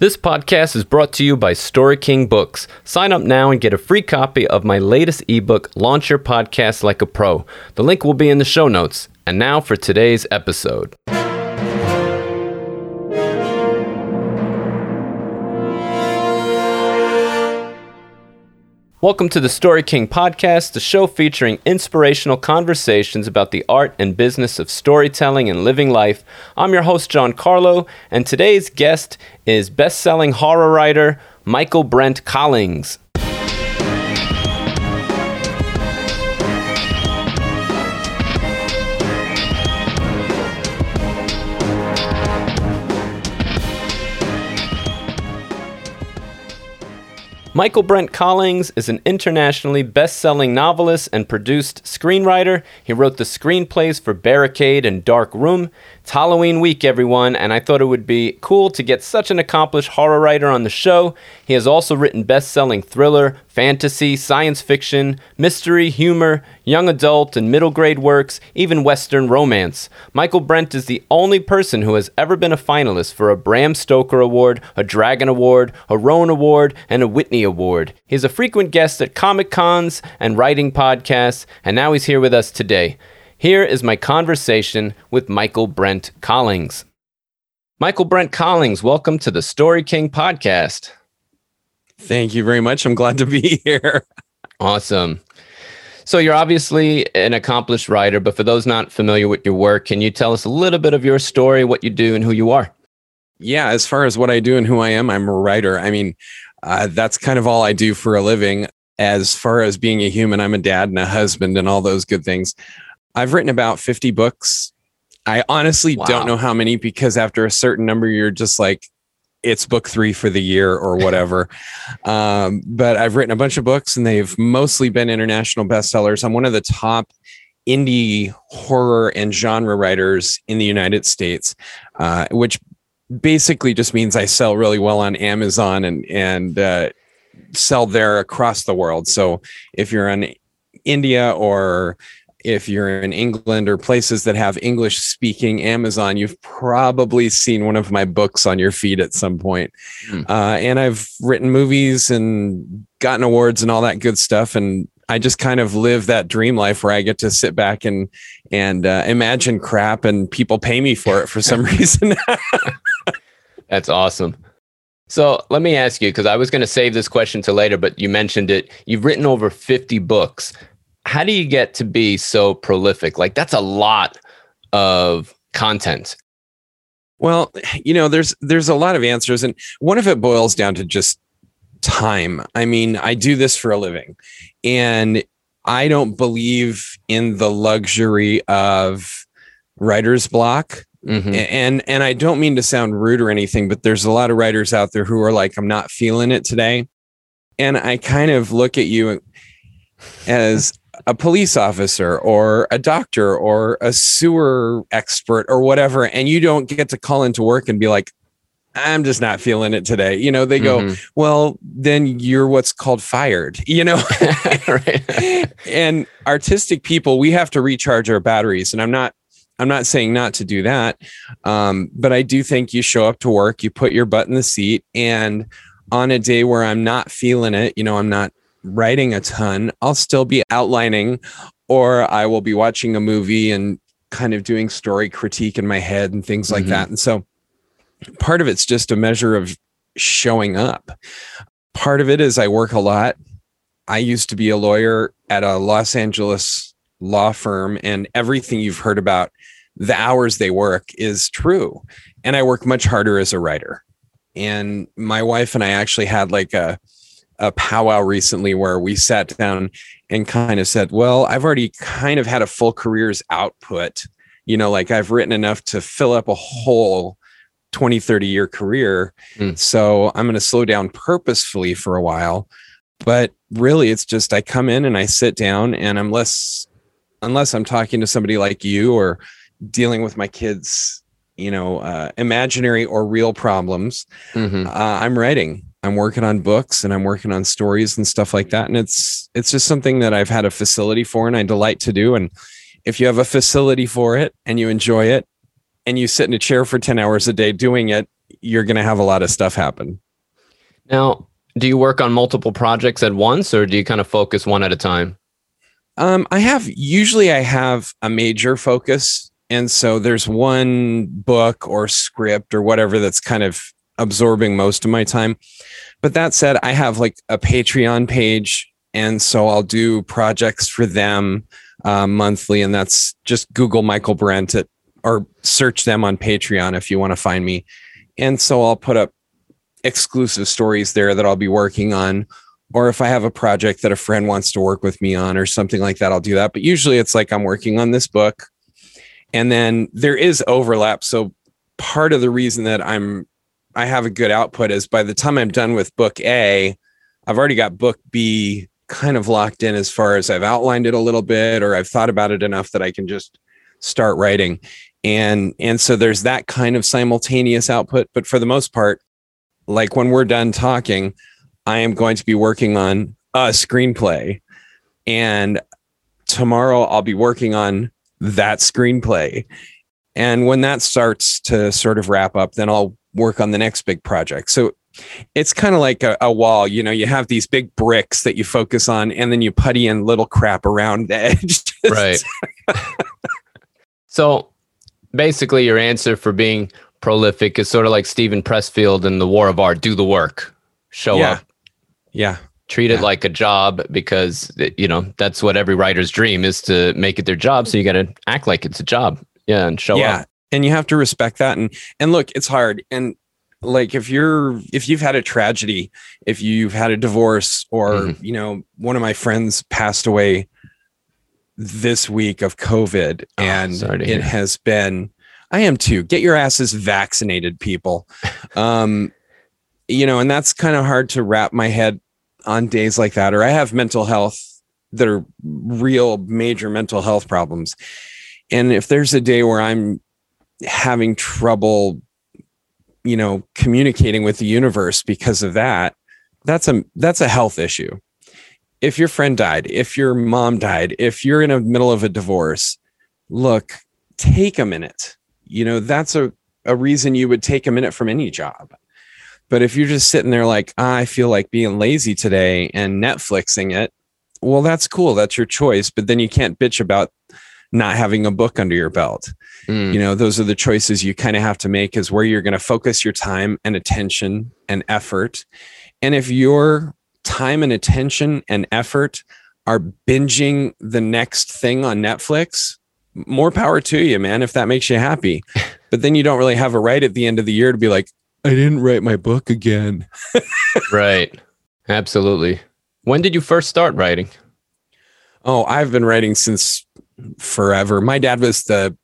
This podcast is brought to you by Story King Books. Sign up now and get a free copy of my latest ebook, Launch Your Podcast Like a Pro. The link will be in the show notes. And now for today's episode. Welcome to the Story King podcast, the show featuring inspirational conversations about the art and business of storytelling and living life. I'm your host, John Carlo, and today's guest is best selling horror writer Michaelbrent Collings. Michaelbrent Collings is an internationally best selling novelist and produced screenwriter. He wrote the screenplays for Barricade and Darkroom. It's Halloween week, everyone, and I thought it would be cool to get such an accomplished horror writer on the show. He has also written best selling thriller, fantasy, science fiction, mystery, humor, young adult, and middle grade works, even Western romance. Michaelbrent is the only person who has ever been a finalist for a Bram Stoker Award, a Dragon Award, a RONE Award, and a Whitney Award. He's a frequent guest at Comic Cons and writing podcasts, and now he's here with us today. Here is my conversation with Michaelbrent Collings. Michaelbrent Collings, welcome to the Story King podcast. Thank you very much. I'm glad to be here. Awesome. So, you're obviously an accomplished writer, but for those not familiar with your work, can you tell us a little bit of your story, what you do, and who you are? Yeah, as far as what I do and who I am, I'm a writer. I mean, uh, that's kind of all I do for a living. As far as being a human, I'm a dad and a husband and all those good things. I've written about 50 books. I honestly wow. don't know how many because after a certain number, you're just like, it's book three for the year or whatever. um, but I've written a bunch of books and they've mostly been international bestsellers. I'm one of the top indie horror and genre writers in the United States, uh, which basically just means I sell really well on Amazon and and uh, sell there across the world. So if you're in India or if you're in England or places that have English speaking Amazon, you've probably seen one of my books on your feed at some point. Mm. Uh, and I've written movies and gotten awards and all that good stuff. And I just kind of live that dream life where I get to sit back and and uh, imagine crap, and people pay me for it for some reason. That's awesome. So let me ask you, because I was going to save this question to later, but you mentioned it. You've written over 50 books how do you get to be so prolific? Like that's a lot of content. Well, you know, there's there's a lot of answers and one of it boils down to just time. I mean, I do this for a living and I don't believe in the luxury of writer's block. Mm-hmm. And and I don't mean to sound rude or anything, but there's a lot of writers out there who are like, I'm not feeling it today. And I kind of look at you as a police officer or a doctor or a sewer expert or whatever and you don't get to call into work and be like i'm just not feeling it today. You know they go mm-hmm. well then you're what's called fired you know? And artistic people we have to recharge our batteries and i'm not i'm not saying not to do that um, but i do think you show up to work you put your butt in the seat and on a day where i'm not feeling it you know i'm not writing a ton, I'll still be outlining or I will be watching a movie and kind of doing story critique in my head and things like mm-hmm. that. And so part of it's just a measure of showing up. Part of it is I work a lot. I used to be a lawyer at a Los Angeles law firm, and everything you've heard about the hours they work is true. And I work much harder as a writer. And my wife and I actually had like a a powwow recently where we sat down and kind of said, well, I've already kind of had a full career's output. You know, like I've written enough to fill up a whole 20, 30 year career. Mm. So I'm going to slow down purposefully for a while. But really, it's just I come in and I sit down, and unless unless I'm talking to somebody like you or dealing with my kids, you know, uh, imaginary or real problems, mm-hmm. uh, I'm writing I'm working on books and I'm working on stories and stuff like that. And it's it's just something that I've had a facility for and I delight to do. And if you have a facility for it and you enjoy it and you sit in a chair for 10 hours a day doing it, you're going to have a lot of stuff happen. Now, do you work on multiple projects at once or do you kind of focus one at a time? Um, I have usually I have a major focus. And so there's one book or script or whatever that's kind of absorbing most of my time. But that said, I have like a Patreon page. And so I'll do projects for them uh, monthly. And that's just Google Michaelbrent at, or search them on Patreon if you want to find me. And so I'll put up exclusive stories there that I'll be working on. Or if I have a project that a friend wants to work with me on or something like that, I'll do that. But usually it's like I'm working on this book. And then there is overlap. So part of the reason that I'm I have a good output is by the time I'm done with book A, I've already got book B kind of locked in as far as I've outlined it a little bit or I've thought about it enough that I can just start writing. And and so there's that kind of simultaneous output, but for the most part, like when we're done talking, I am going to be working on a screenplay and tomorrow I'll be working on that screenplay. And when that starts to sort of wrap up, then I'll work on the next big project. So it's kind of like a, a, wall. You know, you have these big bricks that you focus on, and then you putty in little crap around the edge. right. so basically, your answer for being prolific is sort of like Steven Pressfield in The War of Art do the work, show yeah. up. Yeah. Treat yeah. it like a job because, you know, that's what every writer's dream is to make it their job. So you got to act like it's a job. Yeah. And show yeah. up and you have to respect that. And and look it's hard. And like if you're if you've had a tragedy if you've had a divorce or mm-hmm. you know one of my friends passed away this week of covid oh, and it has been i am too. Get your asses vaccinated people. Um you know and that's kind of hard to wrap my head on days like that. Or i have mental health that are real major mental health problems. And if there's a day where i'm having trouble you know communicating with the universe because of that that's a that's a health issue. If your friend died if your mom died if you're in the middle of a divorce look take a minute. You know that's a, a reason you would take a minute from any job. But if you're just sitting there like ah, i feel like being lazy today and netflixing it well that's cool. That's your choice. But then you can't bitch about not having a book under your belt. Mm. You know, those are the choices you kind of have to make is where you're going to focus your time and attention and effort. And if your time and attention and effort are binging the next thing on Netflix, more power to you, man, if that makes you happy. But then you don't really have a right at the end of the year to be like, I didn't write my book again. right. Absolutely. When did you first start writing? Oh, I've been writing since forever. My dad was the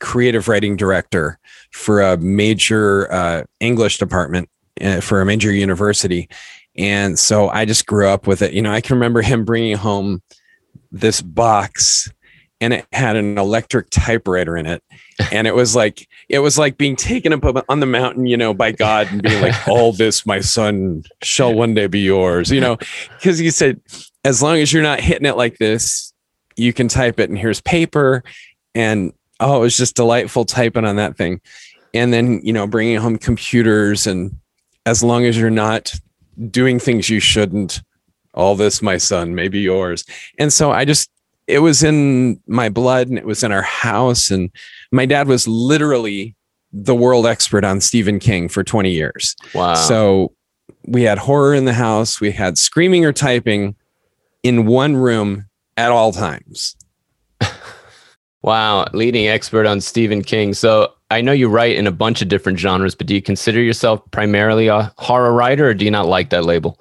creative writing director for a major uh, English department uh, for a major university. And so I just grew up with it. You know, I can remember him bringing home this box and it had an electric typewriter in it. And it was like, it was like being taken up on the mountain, you know, by God and being like, all this, my son, shall one day be yours, you know, because he said, as long as you're not hitting it like this, you can type it and here's paper and oh it was just delightful typing on that thing and then you know bringing home computers and as long as you're not doing things you shouldn't all this my son maybe yours and so i just it was in my blood and it was in our house and my dad was literally the world expert on Stephen King for 20 years. Wow. So we had horror in the house, we had screaming or typing in one room at all times. Wow, leading expert on Stephen King. So I know you write in a bunch of different genres, but do you consider yourself primarily a horror writer or do you not like that label?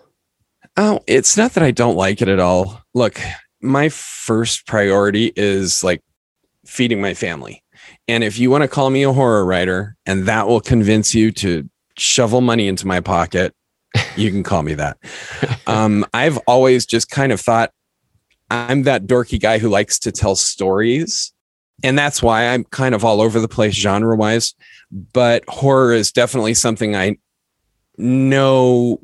Oh, it's not that I don't like it at all. Look, my first priority is like feeding my family. And if you want to call me a horror writer and that will convince you to shovel money into my pocket, you can call me that. Um, I've always just kind of thought I'm that dorky guy who likes to tell stories. And that's why I'm kind of all over the place genre wise. But horror is definitely something I know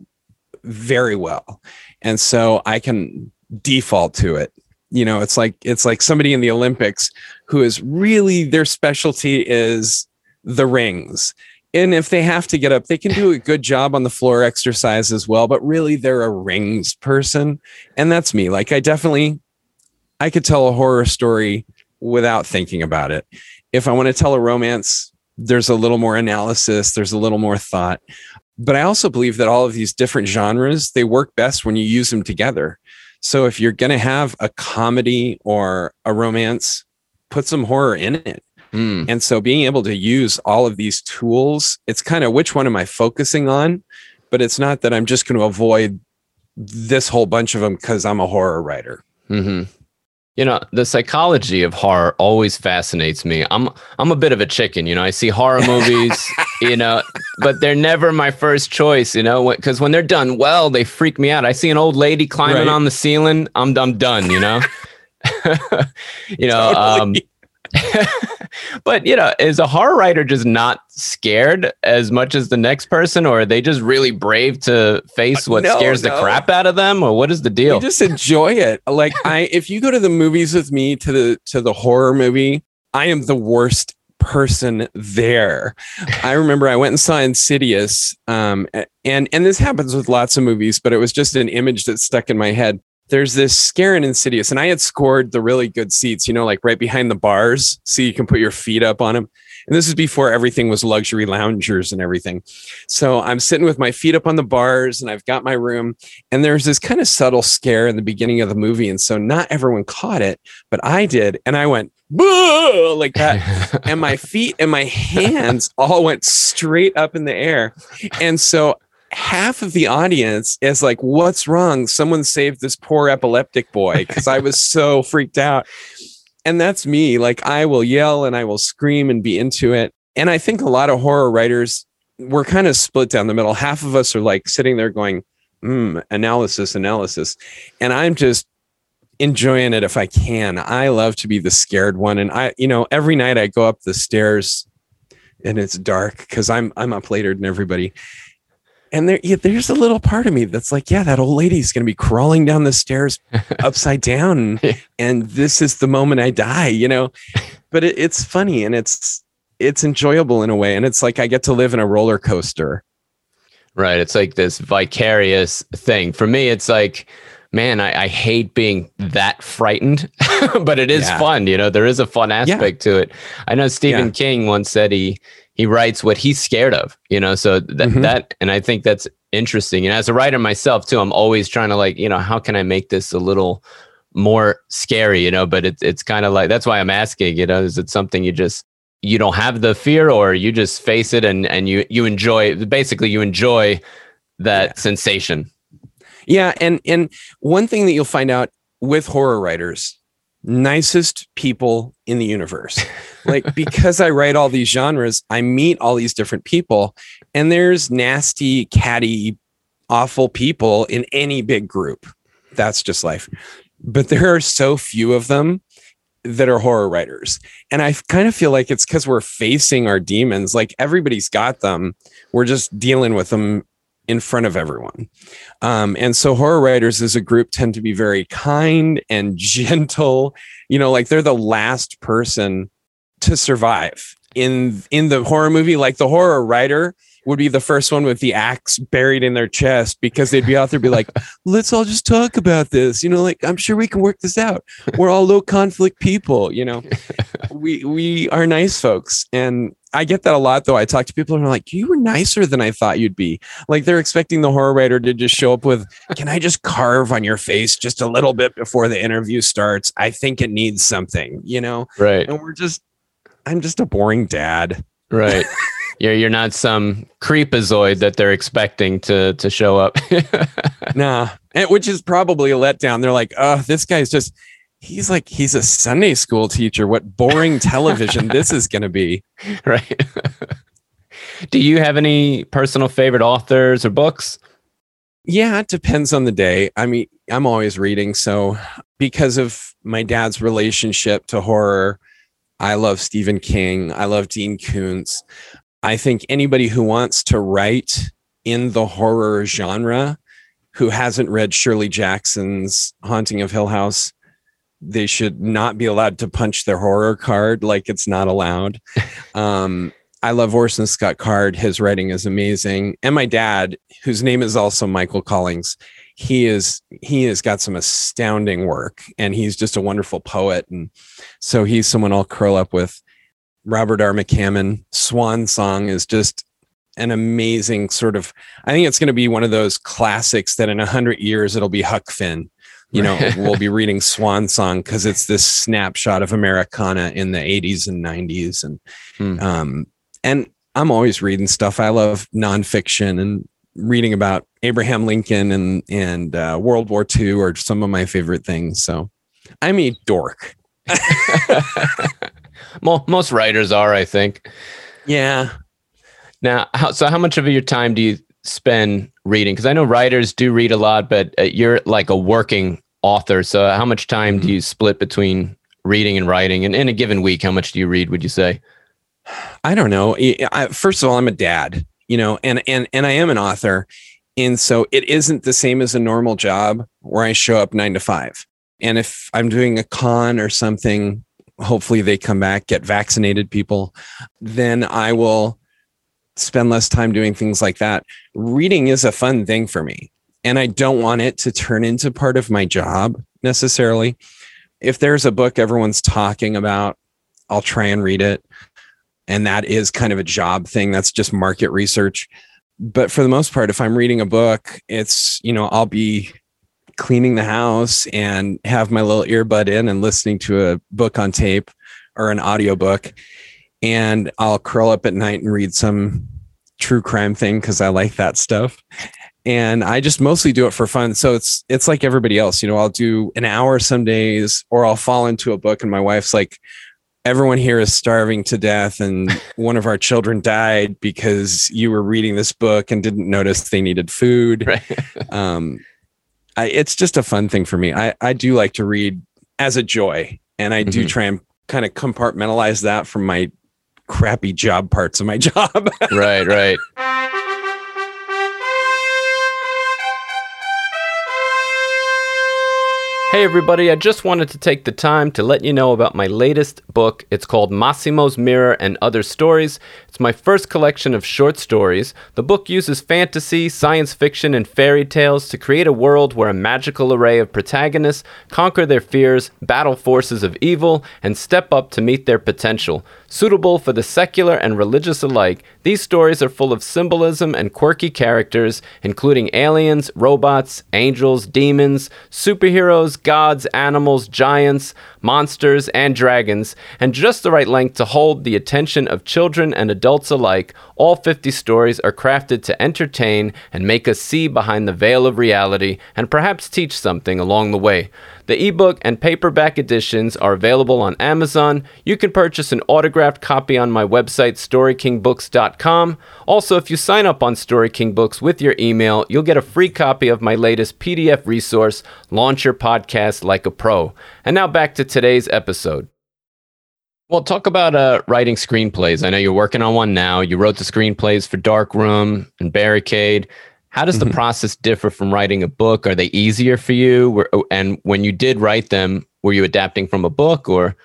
very well. And so I can default to it. You know, it's like it's like somebody in the Olympics who is really their specialty is the rings and if they have to get up, they can do a good job on the floor exercise as well. But really, they're a rings person, and that's me. Like I definitely, I could tell a horror story without thinking about it. If I want to tell a romance, there's a little more analysis, there's a little more thought. But I also believe that all of these different genres they work best when you use them together. So if you're going to have a comedy or a romance, put some horror in it Mm. And so being able to use all of these tools, it's kind of which one am I focusing on? But it's not that I'm just going to avoid this whole bunch of them because I'm a horror writer. Mm-hmm. You know, the psychology of horror always fascinates me. I'm I'm a bit of a chicken, you know. I see horror movies, you know, but they're never my first choice, you know, because when they're done well, they freak me out. I see an old lady climbing right. on the ceiling, I'm I'm done, you know. you know, totally. um, but you know, is a horror writer just not scared as much as the next person, or are they just really brave to face what no, scares no. the crap out of them, or what is the deal? You just enjoy it. Like I, if you go to the movies with me to the to the horror movie, I am the worst person there. I remember I went and saw Insidious, um, and and this happens with lots of movies, but it was just an image that stuck in my head there's this scare in Insidious, and I had scored the really good seats, you know, like right behind the bars, so you can put your feet up on them. And this is before everything was luxury loungers and everything. So I'm sitting with my feet up on the bars, and I've got my room, and there's this kind of subtle scare in the beginning of the movie, and so not everyone caught it, but I did, and I went Boo! like that, and my feet and my hands all went straight up in the air, and so half of the audience is like, What's wrong? Someone saved this poor epileptic boy because I was so freaked out. And that's me. Like, I will yell and I will scream and be into it. And I think a lot of horror writers, we're kind of split down the middle. Half of us are like sitting there going, mm, analysis, analysis. And I'm just enjoying it if I can. I love to be the scared one. And I, you know, every night I go up the stairs and it's dark because I'm I'm up later than everybody and there yeah, there's a little part of me that's like yeah that old lady's going to be crawling down the stairs upside down and this is the moment i die you know? But it, it's funny and it's it's enjoyable in a way and it's like i get to live in a roller coaster. Right it's like this vicarious thing. For me it's like man i, I hate being that frightened but it is yeah. fun you know? There is a fun aspect yeah. to it. I know stephen king once said he he writes what he's scared of, you know. So that mm-hmm. that and I think that's interesting. And as a writer myself too, I'm always trying to like, you know, how can I make this a little more scary, you know? But it's it's kind of like that's why I'm asking, you know, is it something you just you don't have the fear or you just face it and and you you enjoy basically you enjoy that yeah. sensation. Yeah, and and one thing that you'll find out with horror writers nicest people in the universe. like because I write all these genres, I meet all these different people and there's nasty, catty, awful people in any big group. That's just life. But there are so few of them that are horror writers. And I kind of feel like it's because we're facing our demons. Like everybody's got them. We're just dealing with them in front of everyone. Um, and so horror writers as a group tend to be very kind and gentle. You know, like they're the last person to survive in in the horror movie. Like the horror writer would be the first one with the axe buried in their chest because they'd be out there be like, let's all just talk about this. You know, like I'm sure we can work this out. We're all low conflict people, you know. we we are nice folks. And I get that a lot though. I talk to people and are like, you were nicer than I thought you'd be. Like they're expecting the horror writer to just show up with, can I just carve on your face just a little bit before the interview starts? I think it needs something, you know? Right. And we're just, I'm just a boring dad. Right. you're you're not some creepazoid that they're expecting to to show up. nah. And, which is probably a letdown. They're like, oh, this guy's just he's like he's a Sunday school teacher. What boring television this is going to be. Right. Do you have any personal favorite authors or books? Yeah, it depends on the day. I mean, I'm always reading. So, because of my dad's relationship to horror, I love Stephen King. I love Dean Koontz. I think anybody who wants to write in the horror genre who hasn't read Shirley Jackson's Haunting of Hill House they should not be allowed to punch their horror card like it's not allowed. um, I love Orson Scott Card. His writing is amazing. And my dad, whose name is also Michael Collings, he is he has got some astounding work and he's just a wonderful poet. And so he's someone I'll curl up with. Robert R. McCammon, Swan Song is just an amazing sort of I think it's going to be one of those classics that in a hundred years it'll be Huck Finn. You know, we'll be reading Swan Song because it's this snapshot of Americana in the 80s and 90s. And hmm. um, and I'm always reading stuff. I love nonfiction and reading about Abraham Lincoln and and uh, World War II are some of my favorite things. So I'm a dork. most writers are, I think. Yeah. Now, how, so how much of your time do you spend reading? Because I know writers do read a lot, but uh, you're like a working author. So how much time mm-hmm. do you split between reading and writing? And in a given week, how much do you read? Would you say? I don't know. I, first of all, I'm a dad, you know, and and and I am an author, and so it isn't the same as a normal job where I show up nine to five. And if I'm doing a con or something, hopefully they come back, get vaccinated people, then I will spend less time doing things like that. Reading is a fun thing for me, and I don't want it to turn into part of my job necessarily. If there's a book everyone's talking about, I'll try and read it and that is kind of a job thing. That's just market research. But for the most part if i'm reading a book it's you know i'll be cleaning the house and have my little earbud in and listening to a book on tape or an audiobook. And i'll curl up at night and read some true crime thing because i like that stuff. And i just mostly do it for fun. So it's it's like everybody else you know i'll do an hour some days or i'll fall into a book and my wife's like everyone here is starving to death and one of our children died because you were reading this book and didn't notice they needed food right. um, I, it's just a fun thing for me I, I do like to read as a joy and i do mm-hmm. try and kind of compartmentalize that from my crappy job parts of my job right right Hey everybody, I just wanted to take the time to let you know about my latest book. It's called Massimo's Mirror and Other Stories. It's my first collection of short stories. The book uses fantasy, science fiction, and fairy tales to create a world where a magical array of protagonists conquer their fears, battle forces of evil, and step up to meet their potential. Suitable for the secular and religious alike, these stories are full of symbolism and quirky characters, including aliens, robots, angels, demons, superheroes, gods, animals, giants, monsters, and dragons, and just the right length to hold the attention of children and adults alike. All 50 stories are crafted to entertain and make us see behind the veil of reality and perhaps teach something along the way. The ebook and paperback editions are available on Amazon. You can purchase an autographed copy on my website, storykingbooks.com. Also, if you sign up on Story King Books with your email, you'll get a free copy of my latest PDF resource, Launch Your Podcast Like a Pro. And now back to today's episode. Well, talk about uh, writing screenplays. I know you're working on one now. You wrote the screenplays for Darkroom and Barricade. How does mm-hmm. the process differ from writing a book? Are they easier for you? And when you did write them, were you adapting from a book or?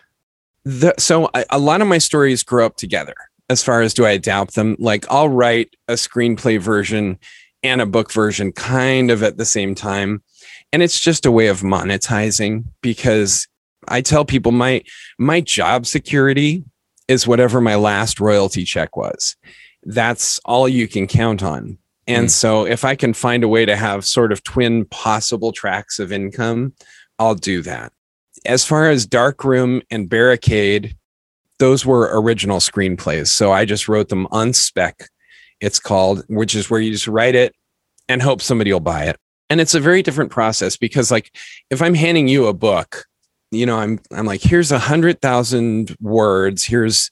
The, so I, a lot of my stories grow up together as far as do I adapt them. Like I'll write a screenplay version and a book version kind of at the same time. And it's just a way of monetizing because I tell people my my job security is whatever my last royalty check was. That's all you can count on and mm. so if I can find a way to have sort of twin possible tracks of income, I'll do that. As far as Darkroom and Barricade, those were original screenplays. So I just wrote them on spec, it's called, which is where you just write it and hope somebody will buy it. And it's a very different process because like if I'm handing you a book, you know, I'm I'm like, here's a hundred thousand words, here's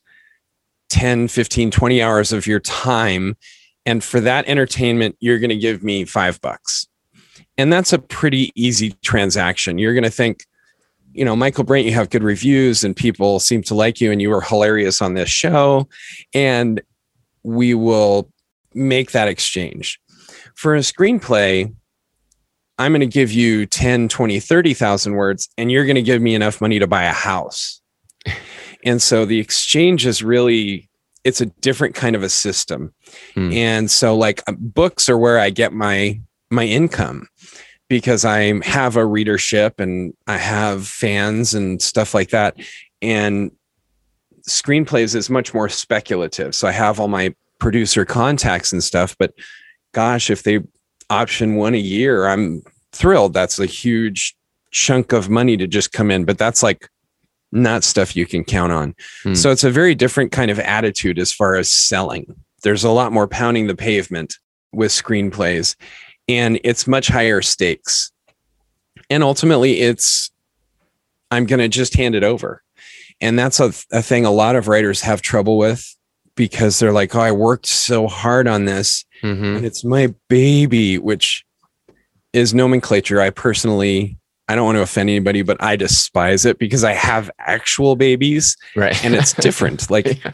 10, 15, 20 hours of your time and for that entertainment, you're going to give me five bucks. And that's a pretty easy transaction. You're going to think, you know, Michaelbrent, you have good reviews and people seem to like you and you were hilarious on this show. And we will make that exchange. For a screenplay, I'm going to give you 10, 20, 30,000 words, and you're going to give me enough money to buy a house. And so the exchange is really it's a different kind of a system. Hmm. And so like uh, books are where I get my my income because I have a readership and I have fans and stuff like that. And screenplays is much more speculative. So I have all my producer contacts and stuff, but gosh, if they option one a year, I'm thrilled. That's a huge chunk of money to just come in, but that's like not stuff you can count on. Hmm. So it's a very different kind of attitude as far as selling. There's a lot more pounding the pavement with screenplays and it's much higher stakes. And ultimately it's I'm going to just hand it over. And that's a, a thing a lot of writers have trouble with because they're like, "Oh, I worked so hard on this Mhm. and it's my baby, which is nomenclature. I personally, I don't want to offend anybody, but I despise it because I have actual babies Right. and it's different. Like, Yeah.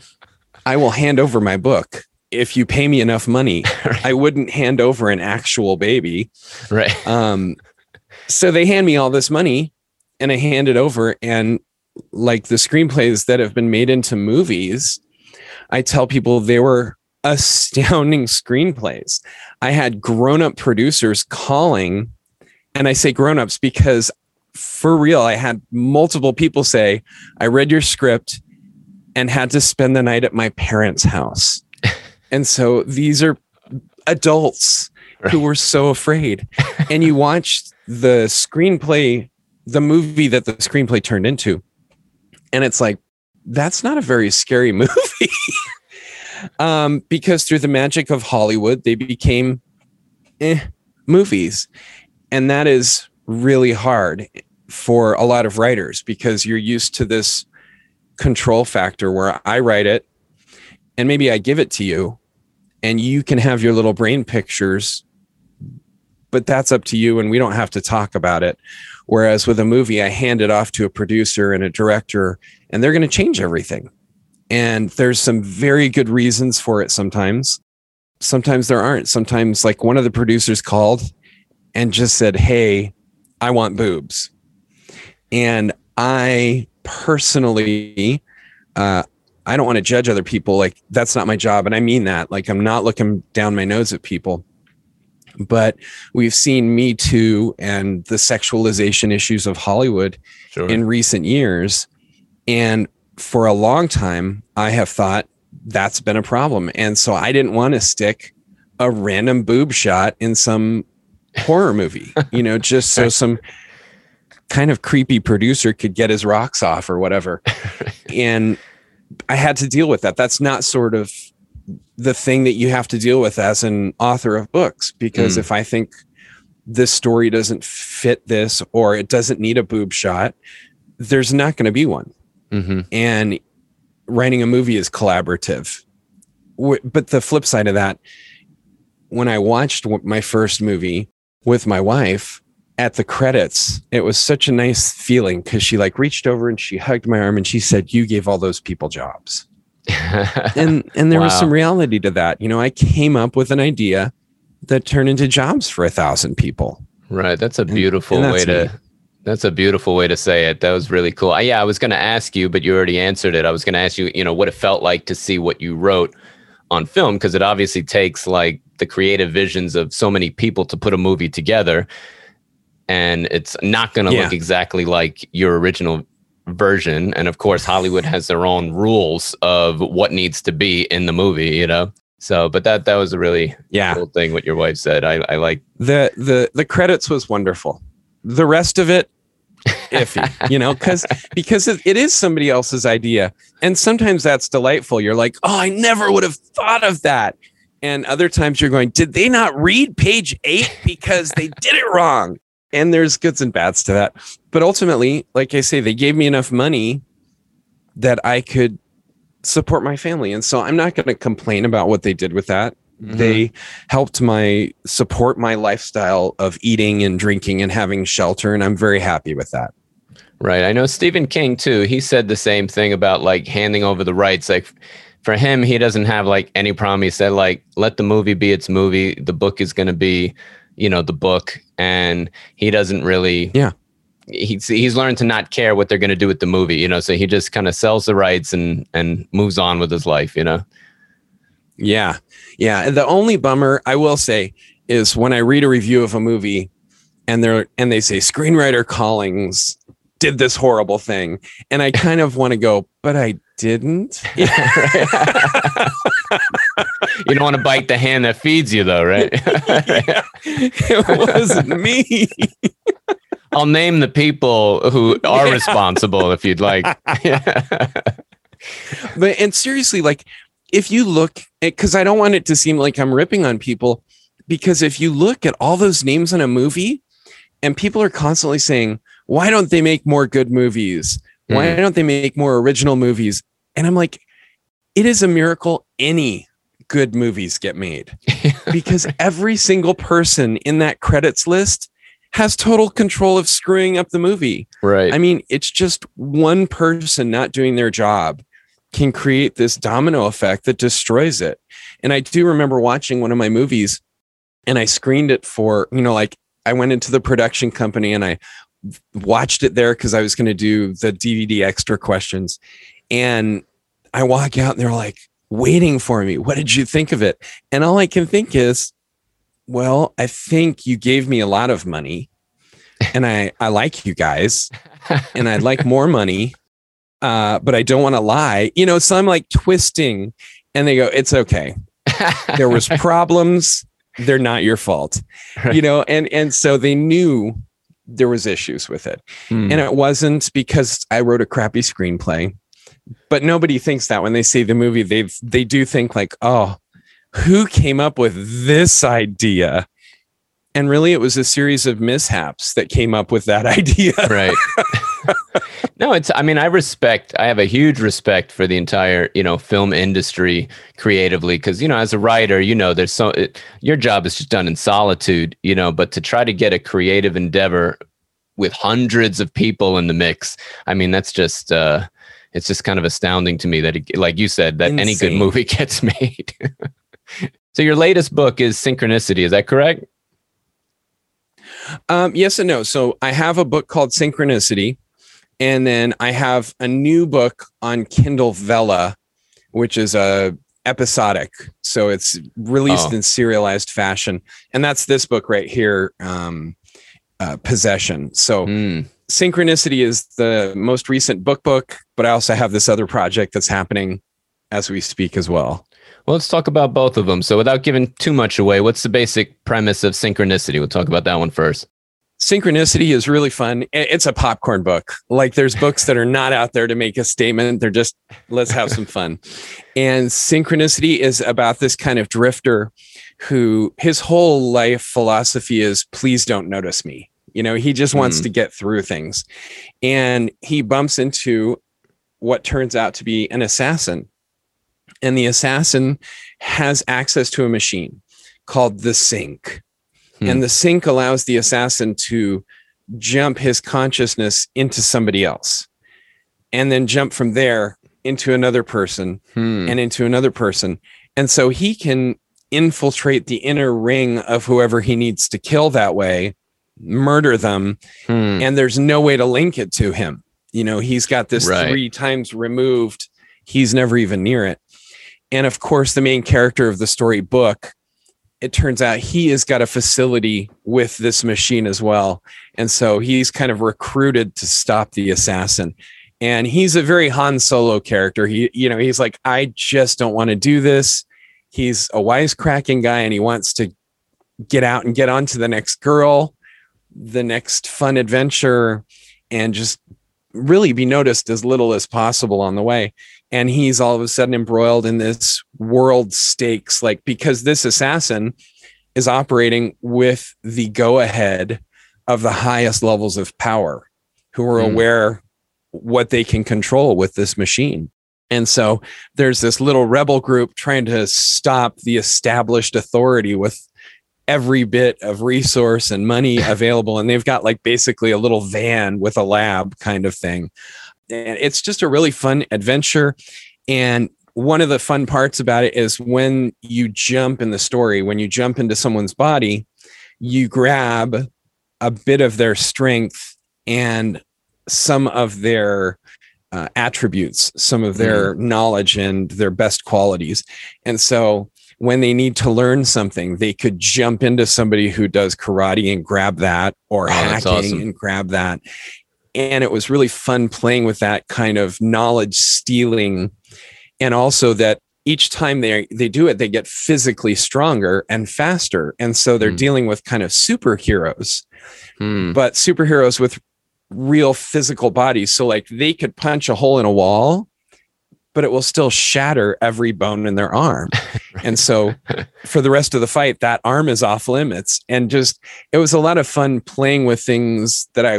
I will hand over my book if you pay me enough money. Right. I wouldn't hand over an actual baby. right. Um, so they hand me all this money and I hand it over. And like the screenplays that have been made into movies, I tell people they were astounding screenplays. I had grown up producers calling, and I say grown ups because for real, I had multiple people say, I read your script and had to spend the night at my parents' house. and so these are adults who were so afraid. and you watch the screenplay, the movie that the screenplay turned into, and it's like, that's not a very scary movie. um, because through the magic of Hollywood, they became eh, movies. And that is really hard for a lot of writers because you're used to this control factor where I write it and maybe I give it to you and you can have your little brain pictures, but that's up to you and we don't have to talk about it. Whereas with a movie, I hand it off to a producer and a director and they're going to change everything. And there's some very good reasons for it sometimes. Sometimes there aren't. Sometimes, like one of the producers called and just said, Hey, I want boobs. And I personally, uh, I don't want to judge other people. Like, that's not my job. And I mean that. Like, I'm not looking down my nose at people. But we've seen Me Too and the sexualization issues of Hollywood Sure. in recent years. And for a long time, I have thought that's been a problem. And so I didn't want to stick a random boob shot in some horror movie, you know, just so some kind of creepy producer could get his rocks off or whatever. and I had to deal with that. That's not sort of the thing that you have to deal with as an author of books, because Mm. if I think this story doesn't fit this or it doesn't need a boob shot, there's not going to be one. hmm And writing a movie is collaborative. But the flip side of that, when I watched my first movie with my wife at the credits, it was such a nice feeling because she like reached over and she hugged my arm and she said, "You gave all those people jobs." And and there was some reality to that. You know, I came up with an idea that turned into jobs for a thousand people. Right. That's a beautiful and way that's to. That's a beautiful way to say it. That was really cool. I, yeah, I was going to ask you, but you already answered it. I was going to ask you, you know, what it felt like to see what you wrote on film because it obviously takes like the creative visions of so many people to put a movie together, and it's not going to Yeah. look exactly like your original version. And of course, Hollywood has their own rules of what needs to be in the movie. You know. So, but that that was a really Yeah. cool thing what your wife said. I I like. the the the credits was wonderful. The rest of it, iffy, you know, because because it, it is somebody else's idea, and sometimes that's delightful. You're like, oh, I never would have thought of that, and other times you're going, did they not read page eight because they did it wrong? And there's goods and bads to that, but ultimately, like I say, they gave me enough money that I could support my family, and so I'm not going to complain about what they did with that mm-hmm. they helped my support my lifestyle of eating and drinking and having shelter and i'm very happy with that Right. I know Stephen King too. He said the same thing about like handing over the rights. Like for him, he doesn't have like any problem. He said like let the movie be its movie. The book is going to be, you know, the book, and he doesn't really. Yeah. He's he's learned to not care what they're going to do with the movie. You know, so he just kind of sells the rights and and moves on with his life. You know. Yeah. Yeah. The only bummer I will say is when I read a review of a movie and they're and they say screenwriter Collings did this horrible thing. And I kind of want to go, but I didn't. you don't want to bite the hand that feeds you though, right? yeah. It wasn't me. I'll name the people who are yeah. responsible if you'd like. but and seriously, like if you look because I don't want it to seem like I'm ripping on people, because if you look at all those names in a movie, and people are constantly saying, why don't they make more good movies? Why mm. don't they make more original movies? And I'm like, it is a miracle any good movies get made because every single person in that credits list has total control of screwing up the movie. Right. I mean, it's just one person not doing their job can create this domino effect that destroys it. And I do remember watching one of my movies and I screened it for, you know, like I went into the production company and I watched it there because I was going to do the DVD extra questions. And I walk out and they're like waiting for me. What did you think of it? And all I can think is, well, I think you gave me a lot of money and I, I like you guys and I'd like more money. Uh, but I don't want to lie, you know, so I'm like twisting and they go, it's okay. There was problems. They're not your fault, you know? And, and so they knew there was issues with it. Hmm. And it wasn't because I wrote a crappy screenplay. But nobody thinks that when they see the movie, they they do think like, oh, who came up with this idea? And really, it was a series of mishaps that came up with that idea. right. no, it's, I mean, I respect, I have a huge respect for the entire, you know, film industry creatively. Cause, you know, as a writer, you know, there's so, it, your job is just done in solitude, you know, but to try to get a creative endeavor with hundreds of people in the mix, I mean, that's just, uh, it's just kind of astounding to me that, it, like you said, that Insane. any good movie gets made. so your latest book is Synchronicity, is that correct? Um, yes and no. So I have a book called Synchronicity, and then I have a new book on Kindle Vella, which is a episodic. So it's released oh. in serialized fashion, and that's this book right here, um, uh, Possession. So. Mm. Synchronicity is the most recent book book, but I also have this other project that's happening as we speak as well. Well, let's talk about both of them. So, without giving too much away, what's the basic premise of synchronicity? We'll talk about that one first. Synchronicity is really fun. It's a popcorn book. Like there's books that are not out there to make a statement. They're just let's have some fun. And Synchronicity is about this kind of drifter who his whole life philosophy is please don't notice me. You know, he just wants mm. to get through things. And he bumps into what turns out to be an assassin and the assassin has access to a machine called the sink. Hmm. And the sink allows the assassin to jump his consciousness into somebody else and then jump from there into another person hmm. and into another person. And so he can infiltrate the inner ring of whoever he needs to kill that way, murder them, hmm. and there's no way to link it to him. You know, he's got this right. three times removed, he's never even near it. And of course, the main character of the story book, it turns out he has got a facility with this machine as well. And so he's kind of recruited to stop the assassin. And he's a very Han Solo character. He, you know, he's like, I just don't want to do this. He's a wisecracking guy and he wants to get out and get on to the next girl, the next fun adventure, and just really be noticed as little as possible on the way and he's all of a sudden embroiled in this world stakes like because this assassin is operating with the go ahead of the highest levels of power who are mm. aware what they can control with this machine and so there's this little rebel group trying to stop the established authority with every bit of resource and money available and they've got like basically a little van with a lab kind of thing and it's just a really fun adventure. And one of the fun parts about it is when you jump in the story, when you jump into someone's body, you grab a bit of their strength and some of their uh, attributes, some of their knowledge and their best qualities. And so when they need to learn something, they could jump into somebody who does karate and grab that or Oh, hacking awesome. and grab that. And it was really fun playing with that kind of knowledge stealing. And also that each time they they do it, they get physically stronger and faster. And so they're Hmm. dealing with kind of superheroes Hmm. but superheroes with real physical bodies. So like they could punch a hole in a wall, but it will still shatter every bone in their arm. And so for the rest of the fight, that arm is off limits. And just it was a lot of fun playing with things that I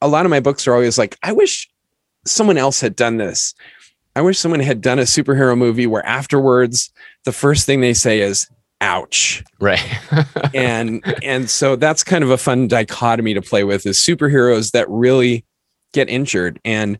a lot of my books are always like, I wish someone else had done this. I wish someone had done a superhero movie where afterwards the first thing they say is ouch Right. and and so that's kind of a fun dichotomy to play with is superheroes that really get injured and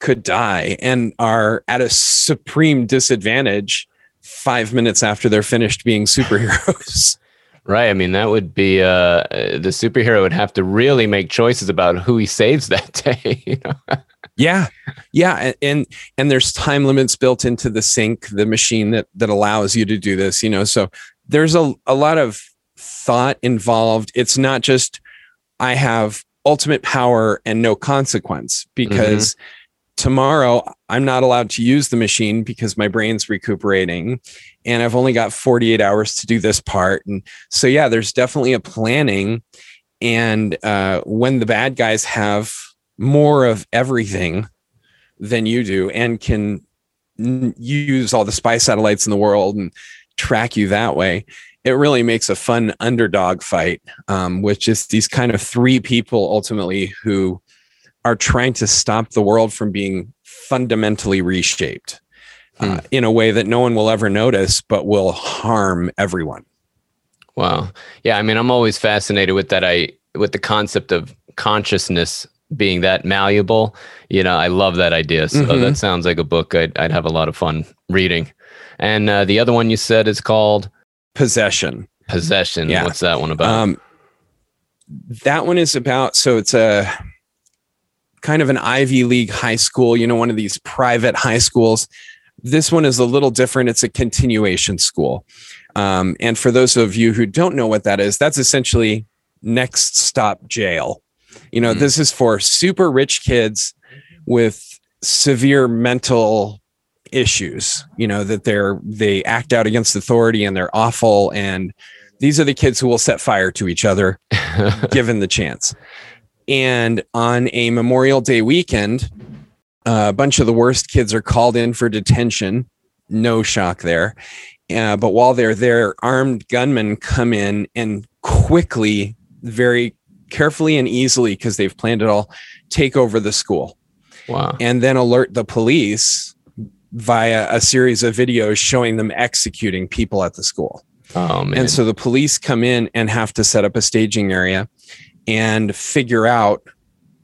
could die and are at a supreme disadvantage five minutes after they're finished being superheroes Right. I mean, that would be uh, uh, the superhero would have to really make choices about who he saves that day. You know? yeah yeah and, and there's time limits built into the sync the machine that that allows you to do this you know so there's a, a lot of thought involved it's not just i have ultimate power and no consequence because tomorrow i'm not allowed to use the machine because my brain's recuperating and i've only got 48 hours to do this part. And so yeah there's definitely a planning and uh, when the bad guys have more of everything than you do and can n- use all the spy satellites in the world and track you that way it really makes a fun underdog fight um, with just these kind of three people ultimately who are trying to stop the world from being fundamentally reshaped uh, in a way that no one will ever notice but will harm everyone Wow. Yeah. I mean, I'm always fascinated with that. I with the concept of consciousness being that malleable. You know, I love that idea. So Mhm. that sounds like a book I'd, I'd have a lot of fun reading. And uh, the other one you said is called possession Possession. Yeah. What's that one about? Um, that one is about so it's a kind of an Ivy League high school, you know, one of these private high schools. This one is a little different. It's a continuation school. Um, and for those of you who don't know what that is, that's essentially next stop jail. You know, Hmm. this is for super rich kids with severe mental issues, you know, that they're they act out against authority and they're awful and these are the kids who will set fire to each other given the chance. And on a Memorial Day weekend, a bunch of the worst kids are called in for detention. No shock there. Uh, but while they're there, armed gunmen come in and quickly, very carefully and easily, because they've planned it all, take over the school wow. and then alert the police via a series of videos showing them executing people at the school. Oh man. And so the police come in and have to set up a staging area and figure out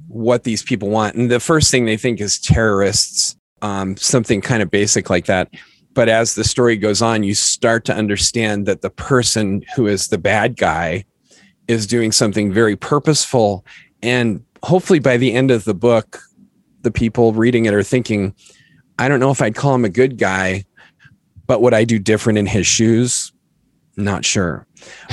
what these people want. And the first thing they think is terrorists, um, something kind of basic like that. But as the story goes on, you start to understand that the person who is the bad guy is doing something very purposeful. And hopefully by the end of the book, the people reading it are thinking, I don't know if I'd call him a good guy, but would I do different in his shoes? Not sure.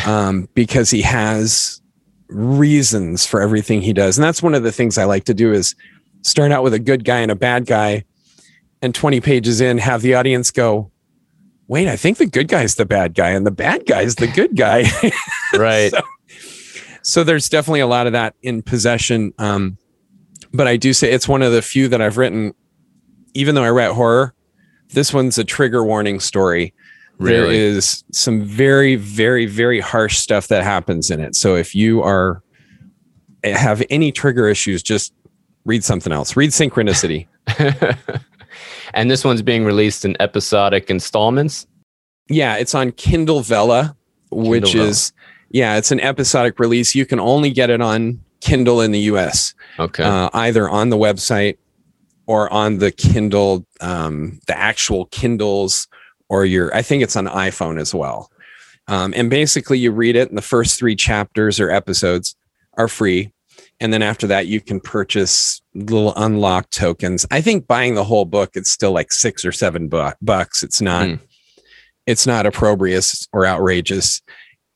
Um, because he has reasons for everything he does. And that's one of the things I like to do is start out with a good guy and a bad guy and 20 pages in have the audience go, wait, I think the good guy's the bad guy and the bad guy's the good guy. right. so, so there's definitely a lot of that in possession. Um, but I do say it's one of the few that I've written, even though I write horror, this one's a trigger warning story. There Really? is some very, very, very harsh stuff that happens in it. So if you are have any trigger issues, just read something else. Read Synchronicity. and this one's being released in episodic installments. Yeah, it's on Kindle Vella, which Vella. is yeah, it's an episodic release. You can only get it on Kindle in the US. Okay. uh, either on the website or on the Kindle, um, the actual Kindles, or your, I think it's on iPhone as well. Um, and basically, you read it, and the first three chapters or episodes are free. and then after that you can purchase little unlocked tokens i think buying the whole book it's still like six or seven bu- bucks it's not mm. it's not opprobrious or outrageous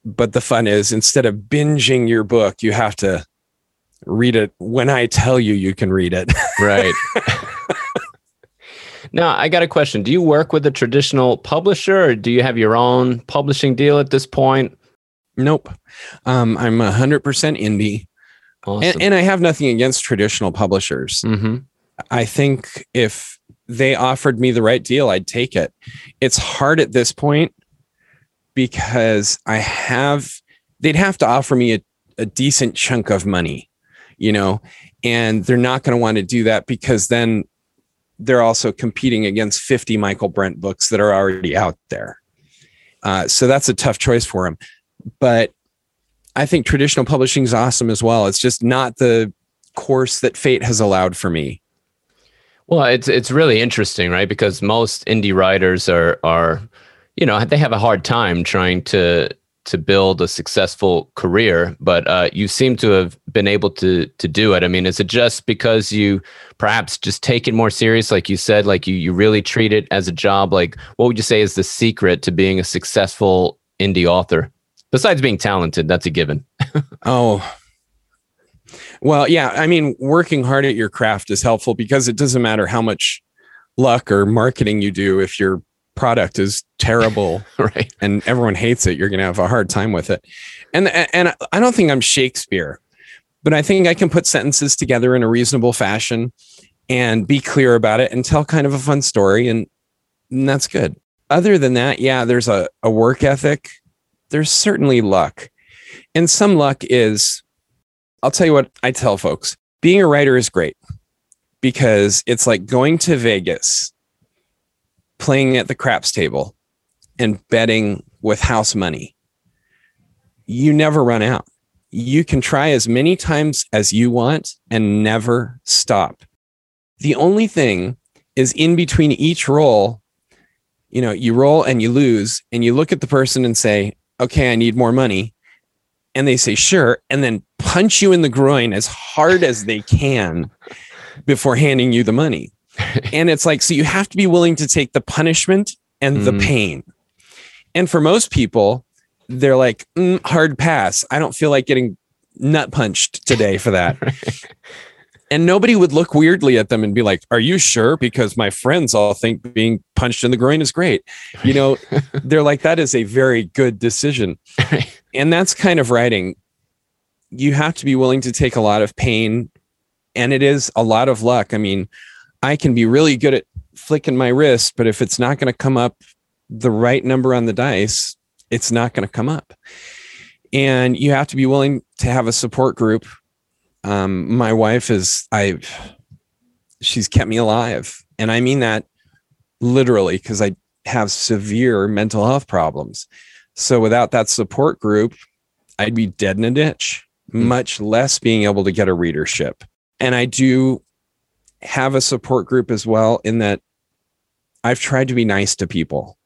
but the fun is instead of binging your book you have to read it when i tell you you can read it right now i got a question do you work with a traditional publisher or do you have your own publishing deal at this point nope um, i'm 100% indie Awesome. And, and, I have nothing against traditional publishers. Mm-hmm. I think if they offered me the right deal, I'd take it. It's hard at this point because I have, they'd have to offer me a, a decent chunk of money, you know, and they're not going to want to do that because then they're also competing against 50 Michaelbrent books that are already out there. Uh, so that's a tough choice for them. But I think traditional publishing is awesome as well. It's just not the course that fate has allowed for me. Well, it's it's really interesting, right? Because most indie writers are are, you know, they have a hard time trying to to build a successful career, but uh, you seem to have been able to to do it. I mean, is it just because you perhaps just take it more serious, like you said, like you you really treat it as a job? Like, what would you say is the secret to being a successful indie author? Besides being talented, that's a given. oh, well, yeah. I mean, working hard at your craft is helpful because it doesn't matter how much luck or marketing you do if your product is terrible right. and everyone hates it you're going to have a hard time with it. And and i don't think i'm shakespeare but i think i can put sentences together in a reasonable fashion and be clear about it and tell kind of a fun story and, and that's good. Other than that yeah there's a, a work ethic. There's certainly luck. And some luck is, I'll tell you what I tell folks being a writer is great because it's like going to Vegas, playing at the craps table, and betting with house money. You never run out. You can try as many times as you want and never stop. The only thing is in between each roll, you know, you roll and you lose, and you look at the person and say, okay, I need more money. And they say, sure. And then punch you in the groin as hard as they can before handing you the money. and it's like, so you have to be willing to take the punishment and mm. the pain. And for most people, they're like, mm, hard pass. I don't feel like getting nut punched today for that. and nobody would look weirdly at them and be like, Are you sure? Because my friends all think being punched in the groin is great. You know, they're like, That is a very good decision. and that's kind of writing. You have to be willing to take a lot of pain, and it is a lot of luck. I mean, I can be really good at flicking my wrist, but if it's not going to come up the right number on the dice, it's not going to come up. And you have to be willing to have a support group um, my wife is I she's kept me alive. And I mean that literally because I have severe mental health problems. So without that support group, I'd be dead in a ditch, mm-hmm. much less being able to get a readership. And I do have a support group as well in that I've tried to be nice to people.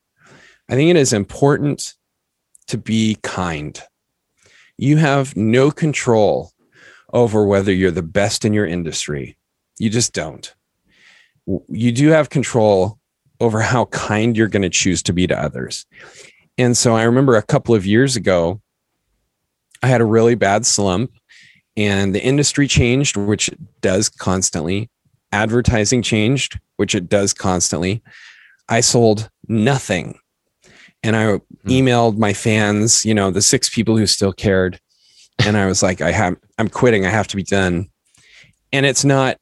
I think it is important to be kind. You have no control over whether you're the best in your industry. You just don't. You do have control over how kind you're going to choose to be to others. And so I remember a couple of years ago, I had a really bad slump and the industry changed, which it does constantly. Advertising changed, which it does constantly. I sold nothing. And I hmm. emailed my fans, you know, the six people who still cared and I was like, I have, I'm quitting. I have to be done. And it's not,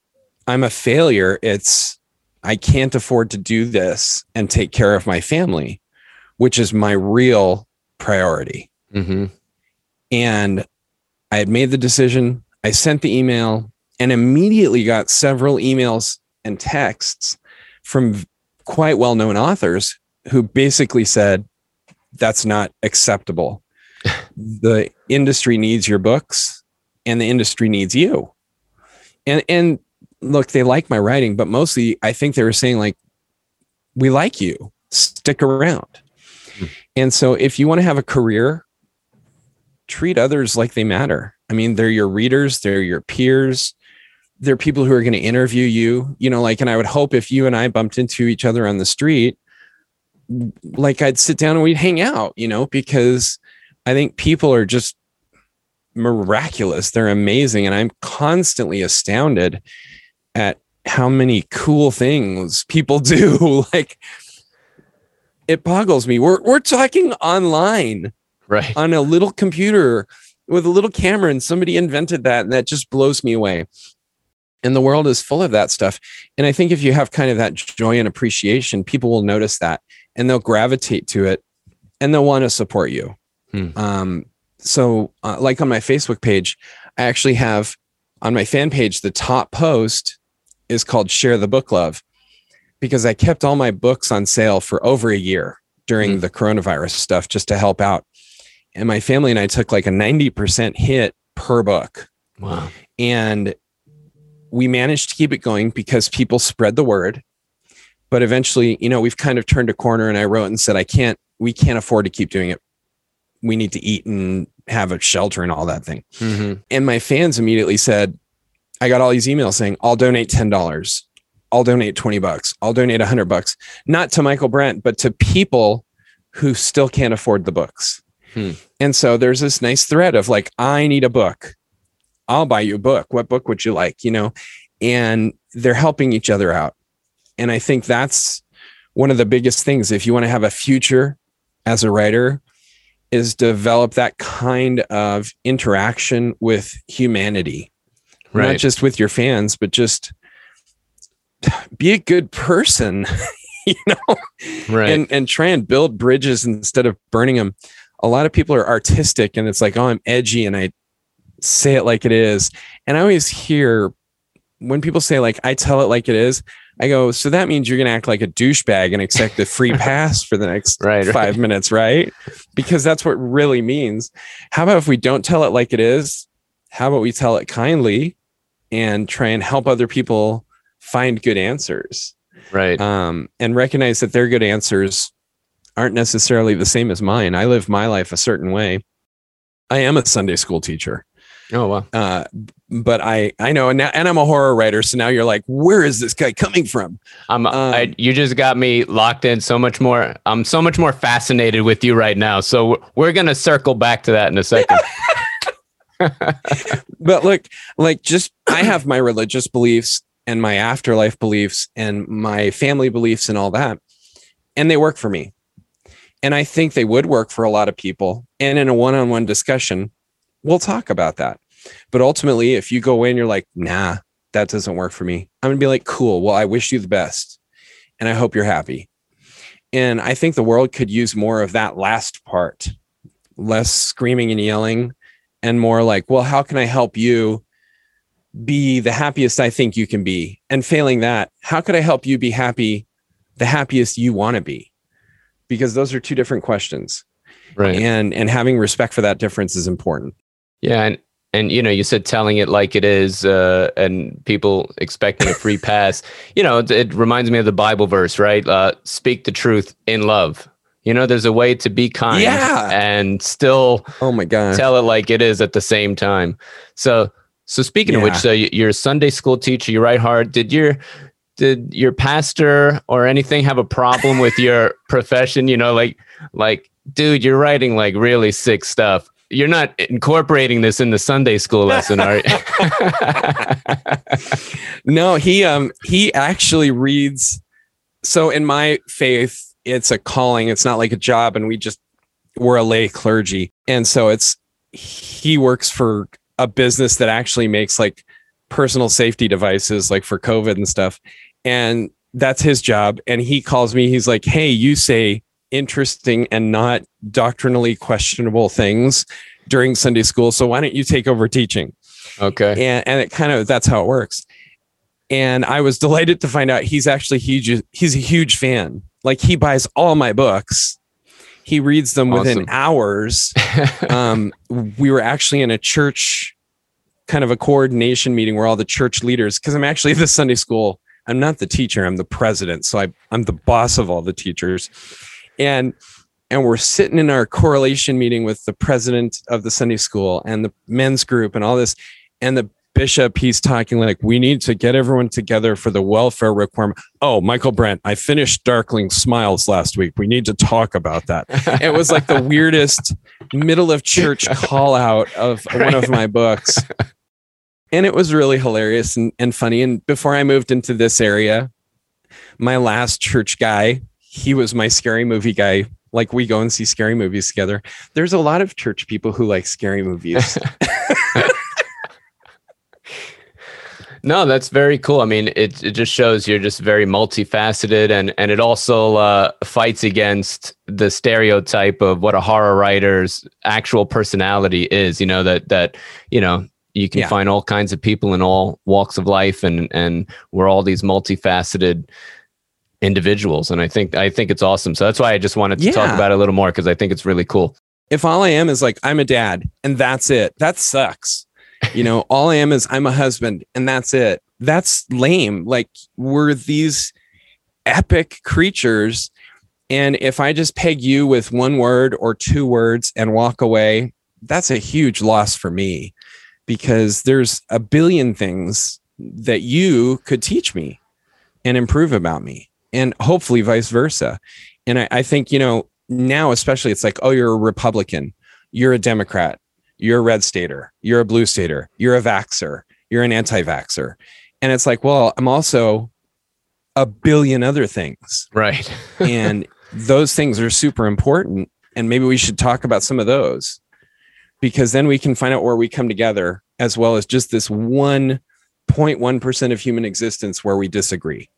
I'm a failure. It's, I can't afford to do this and take care of my family, which is my real priority. Mm-hmm. And I had made the decision. I sent the email and immediately got several emails and texts from quite well known authors who basically said, that's not acceptable the industry needs your books and the industry needs you. And and look, they like my writing, but mostly I think they were saying like we like you. Stick around. Hmm. And so if you want to have a career, treat others like they matter. I mean, they're your readers, they're your peers, they're people who are going to interview you, you know, like, and I would hope if you and I bumped into each other on the street, like I'd sit down and we'd hang out, you know, because I think people are just miraculous. They're amazing. And I'm constantly astounded at how many cool things people do. like it boggles me. We're we're talking online. Right. On a little computer with a little camera and somebody invented that and that just blows me away. And the world is full of that stuff. And I think if you have kind of that joy and appreciation, people will notice that and they'll gravitate to it and they'll want to support you. Hmm. Um, so, uh, like on my Facebook page, I actually have on my fan page, the top post is called Share the Book Love because I kept all my books on sale for over a year during hmm. the coronavirus stuff just to help out. And my family and I took like a 90% hit per book. Wow. And we managed to keep it going because people spread the word. But eventually you know we've kind of turned a corner and i wrote and said i can't we can't afford to keep doing it. We need to eat and have a shelter and all that thing. Mm-hmm. and my fans immediately said i got all these emails saying i'll donate $10 i'll donate 20 bucks. I'll donate 100 bucks. Not to Michaelbrent but to people who still can't afford the books. Hmm. and so there's this nice thread of like i need a book i'll buy you a book what book would you like you know and they're helping each other out and I think that's one of the biggest things. If you want to have a future as a writer, is develop that kind of interaction with humanity, right. not just with your fans, but just be a good person, you know, right. and, and try and build bridges instead of burning them. A lot of people are artistic and it's like, oh, I'm edgy and I say it like it is. And I always hear when people say like, I tell it like it is, I go, so that means you're going to act like a douchebag and expect a free pass for the next right, five right. minutes, right? Because that's what really means. How about if we don't tell it like it is? How about we tell it kindly and try and help other people find good answers? Right. Um, and recognize that their good answers aren't necessarily the same as mine. I live my life a certain way. I am a Sunday school teacher. Oh wow. Uh, but I I know and now and I'm a horror writer, so now you're like, where is this guy coming from? I'm um, I, you just got me locked in so much more. I'm so much more fascinated with you right now. So we're gonna circle back to that in a second. but look, like just I have my religious beliefs and my afterlife beliefs and my family beliefs and all that, and they work for me. And I think they would work for a lot of people. And in a one-on-one discussion, we'll talk about that. But ultimately, if you go in, and you're like, nah, that doesn't work for me. I'm gonna be like, cool. Well, I wish you the best, and I hope you're happy. And I think the world could use more of that last part, less screaming and yelling, and more like, well, how can I help you be the happiest I think you can be? And failing that, how could I help you be happy, the happiest you want to be? Because those are two different questions. Right. And and having respect for that difference is important. Yeah, and and you know, you said telling it like it is, uh, and people expecting a free pass. You know, it, it, reminds me of the Bible verse, right? Uh, Speak the truth in love. You know, there's a way to be kind yeah. and still, oh my god, tell it like it is at the same time. So, so speaking yeah. of which, so you're a Sunday school teacher. You write hard. Did your did your pastor or anything have a problem with your profession? You know, like like dude, you're writing like really sick stuff you're not incorporating this in the Sunday school lesson, are you? no, he um he actually reads. So in my faith, it's a calling. It's not like a job, and we just we're a lay clergy, and so it's he works for a business that actually makes like personal safety devices, like for COVID and stuff, and that's his job. And he calls me. He's like, "Hey, you say interesting and not doctrinally questionable things during Sunday school. So why don't you take over teaching? Okay. And, and it kind of that's how it works. And I was delighted to find out he's actually huge. He's a huge fan. Like he buys all my books. He reads them awesome. within hours. um, we were actually in a church kind of a coordination meeting where all the church leaders, because I'm actually the Sunday school, I'm not the teacher, I'm the president. So I, I'm the boss of all the teachers and and we're sitting in our correlation meeting with the president of the Sunday school and the men's group and all this. And the bishop, he's talking like, we need to get everyone together for the welfare requirement. Oh, Michaelbrent, I finished Darkling Smiles last week. We need to talk about that. it was like the weirdest middle of church call out of one of my books. And it was really hilarious and, and funny. And before I moved into this area, my last church guy, he was my scary movie guy like we go and see scary movies together. There's a lot of church people who like scary movies. no, that's very cool. I mean, it it just shows you're just very multifaceted, and and it also uh, fights against the stereotype of what a horror writer's actual personality is. You know that that you know you can yeah. find all kinds of people in all walks of life, and and we're all these multifaceted individuals. And i think i think it's awesome. So that's why i just wanted to yeah. talk about it a little more because i think it's really cool. If all i am is like i'm a dad and that's it that sucks. You know all i am is i'm a husband and that's it. That's lame. Like we're these epic creatures. And if i just peg you with one word or two words and walk away that's a huge loss for me because there's a billion things that you could teach me and improve about me and hopefully vice versa. And I, I think, you know, now especially it's like, oh, you're a Republican, you're a Democrat, you're a red stater, you're a blue stater, you're a vaxer, you're an anti-vaxer. And it's like, well, I'm also a billion other things. Right. and those things are super important. And maybe we should talk about some of those because then we can find out where we come together as well as just this 1.1% of human existence where we disagree.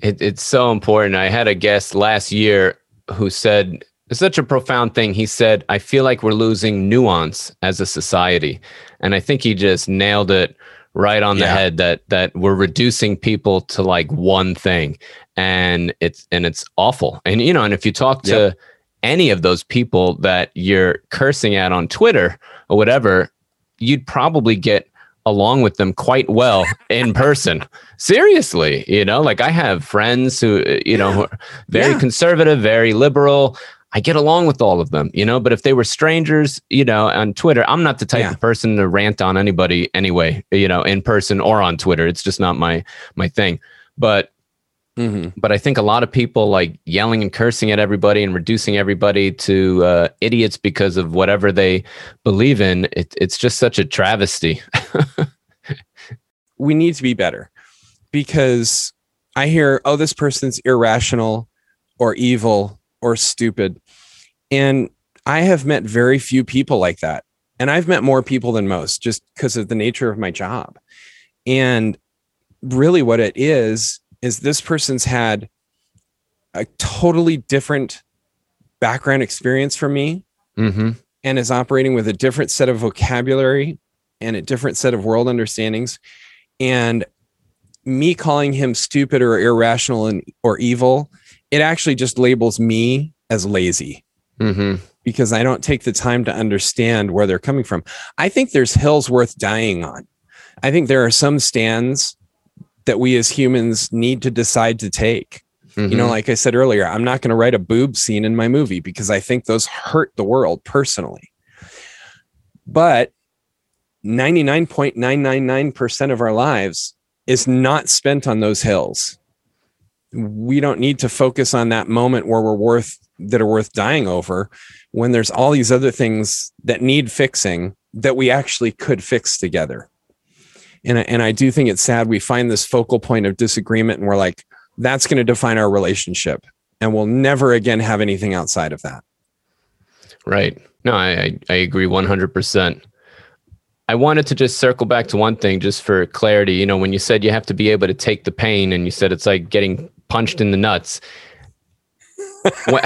It, it's so important. I had a guest last year who said it's such a profound thing. He said, I feel like we're losing nuance as a society. And I think he just nailed it right on the yeah. head that that we're reducing people to like one thing. And it's and it's awful. And you know, and if you talk to yep. any of those people that you're cursing at on Twitter or whatever, you'd probably get along with them quite well in person. Seriously, you know, like I have friends who, uh, you know, very yeah. conservative, very liberal. I get along with all of them, you know, but if they were strangers, you know, on Twitter, I'm not the type yeah. of person to rant on anybody anyway, you know, in person or on Twitter. It's just not my my thing. But Mm-hmm. But I think a lot of people like yelling and cursing at everybody and reducing everybody to uh, idiots because of whatever they believe in. It, it's just such a travesty. we need to be better because I hear, oh, this person's irrational or evil or stupid. And I have met very few people like that. And I've met more people than most just because of the nature of my job. And really, what it is, is this person's had a totally different background experience from me mm-hmm. and is operating with a different set of vocabulary and a different set of world understandings and me calling him stupid or irrational and or evil it actually just labels me as lazy mm-hmm. because i don't take the time to understand where they're coming from i think there's hills worth dying on i think there are some stands that we as humans need to decide to take. Mm-hmm. You know, mm-hmm. like I said earlier, I'm not going to write a boob scene in my movie because I think those hurt the world personally. But 99.999% of our lives is not spent on those hills. We don't need to focus on that moment where we're worth that are worth dying over when there's all these other things that need fixing that we actually could fix together and and I do think it's sad we find this focal point of disagreement and we're like that's going to define our relationship and we'll never again have anything outside of that. Right. No, I I agree 100%. I wanted to just circle back to one thing just for clarity. You know, when you said you have to be able to take the pain and you said it's like getting punched in the nuts. when,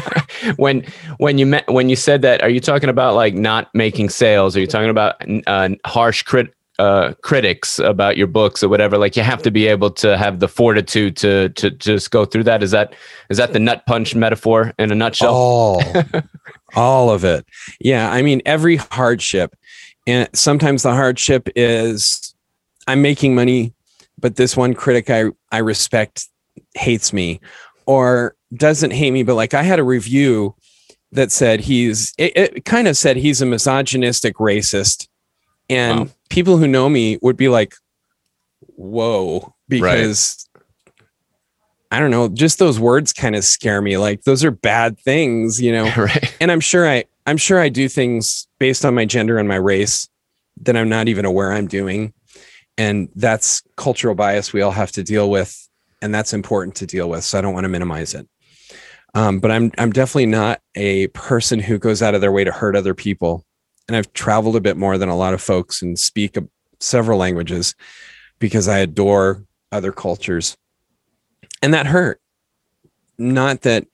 when when you met when you said that are you talking about like not making sales are you talking about uh, harsh crit uh, critics about your books or whatever like you have to be able to have the fortitude to to just go through that is that is that the nut punch metaphor in a nutshell all all of it yeah i mean every hardship and sometimes the hardship is i'm making money but this one critic i i respect hates me or doesn't hate me, but like I had a review that said he's it, it kind of said he's a misogynistic racist. And Wow. People who know me would be like, whoa, because I don't know, just those words kind of scare me. Like those are bad things, you know. right. And I'm sure I I'm sure I do things based on my gender and my race that I'm not even aware I'm doing. And that's cultural bias we all have to deal with. And that's important to deal with. So I don't want to minimize it. Um, but I'm I'm definitely not a person who goes out of their way to hurt other people. And I've traveled a bit more than a lot of folks and speak several languages because I adore other cultures. And that hurt. Not that